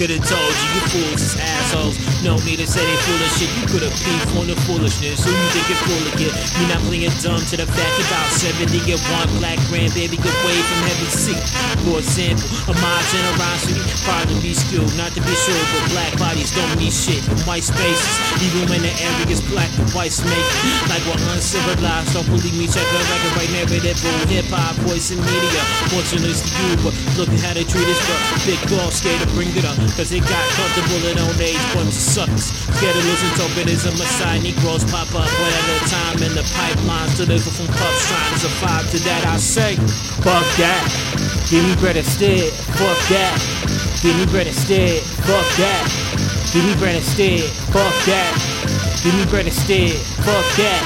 could've told you, you fools is assholes. No need to say they full of shit, you could've beef on the foolishness. Who you think you're full of kid? Me not playing dumb to the fact about 70 and one black grandbaby good way from heaven seat. For example, of my generosity, probably be skilled, not to be sure, but black bodies don't mean shit in white spaces. Even when the area is black and white making. Like we're uncivilized, don't believe me, check the record right narrative, hip hop, voice and media. Fortunately to you, but look at how they treat us, but big ball scared to bring it up, cause they got comfortable in old age, bunch of suckers. Scared listen to tokenism, Messiah Negroes pop up one at a time in the pipeline. pipelines, deliver from pups, trying to survive. To that I say, fuck that. Give me bread instead, fuck that. Give me bread instead, fuck that. Give me bread instead, fuck that. Give me bread instead, fuck that.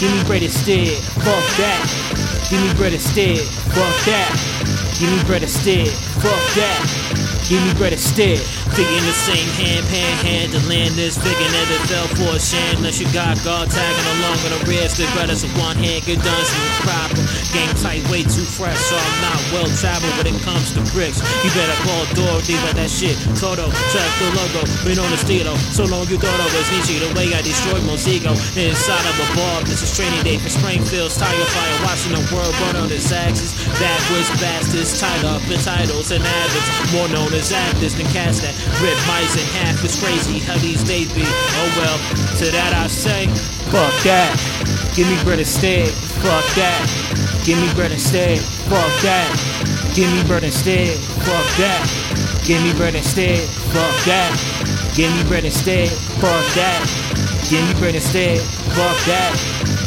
Give me bread instead, fuck that. Give me bread instead, fuck that. Give me bread instead, fuck that. Give me instead. Feet in the same hand, panhandling this, figuring that it fell for a sham. Unless you got God tagging along on the wrist, the brothers of one hand, get done smooth proper. Game tight, way too fresh, so I'm not well traveled when it comes to bricks. You better call Dorothy, but that shit. Toto, check the logo, been on the stilo. So long you thought I was Nietzsche, the way I destroyed Mosego. Inside of a bar, this is training day for Springfield's tire fire, watching the world burn on its axis. Backwards bastards, tied up in titles and habits, more known as actors than cast. Rip mice in half, it's crazy how these days be. Oh well, to that I say, fuck that. Give me bread instead, fuck that. Give me bread instead, fuck that. Give me bread instead, fuck that. Give me bread instead, fuck that. Give me bread instead, fuck that. Give me bread instead, fuck that.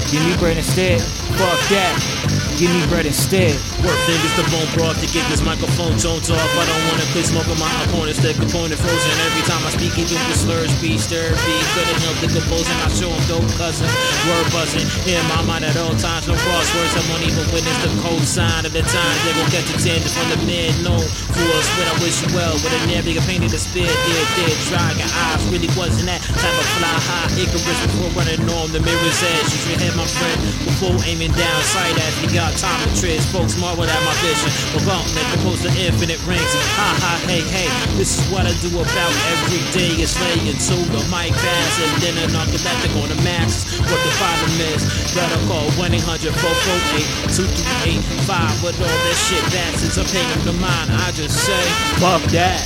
Give me bread instead, fuck that. Give me bread instead. Work fingers to bone broad to get this microphone toned off. I don't wanna quit smoking my opponents, the component frozen. Every time I speak, even the slurs, speech, therapy. Couldn't help the composing. I show them dope cousin. Word buzzing in my mind at all times. No crosswords. I won't even witness the cold sign of the time. They gon' catch a tangent from the man known for us. But I wish you well. With a never painted the spear, dead, dead, dry. Got eyes really wasn't that type of fly high. Icarus before running on the mirror's edge. You should have my friend before aiming down sight as we got tread. Folks marvel at my vision. A gauntlet composed of infinite rings. Ha ha, hey, hey. This is what I do about every day. It's laying to the mic pass and then an narcoleptic on the masses. What the problem is, better call 1 800 448 2385. With all that shit bastards are paying the mind. I just say, fuck that.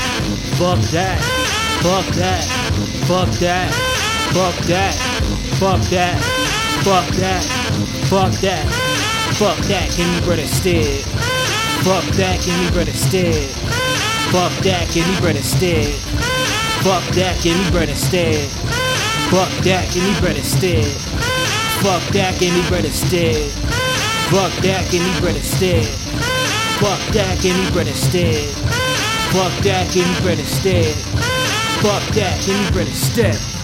Fuck that. Fuck that. Fuck that. Fuck that. Fuck that. Fuck that. Fuck that. Fuck that. Give me bread instead. Fuck that. Give me bread instead. Fuck that. Give me bread instead. Fuck that. Give me bread instead. Fuck that. Give me bread instead. Fuck that. Give me bread instead. Fuck that. Give me bread instead. Fuck that. Give me bread instead. Fuck that. Give me bread instead. Fuck that. Give me bread instead.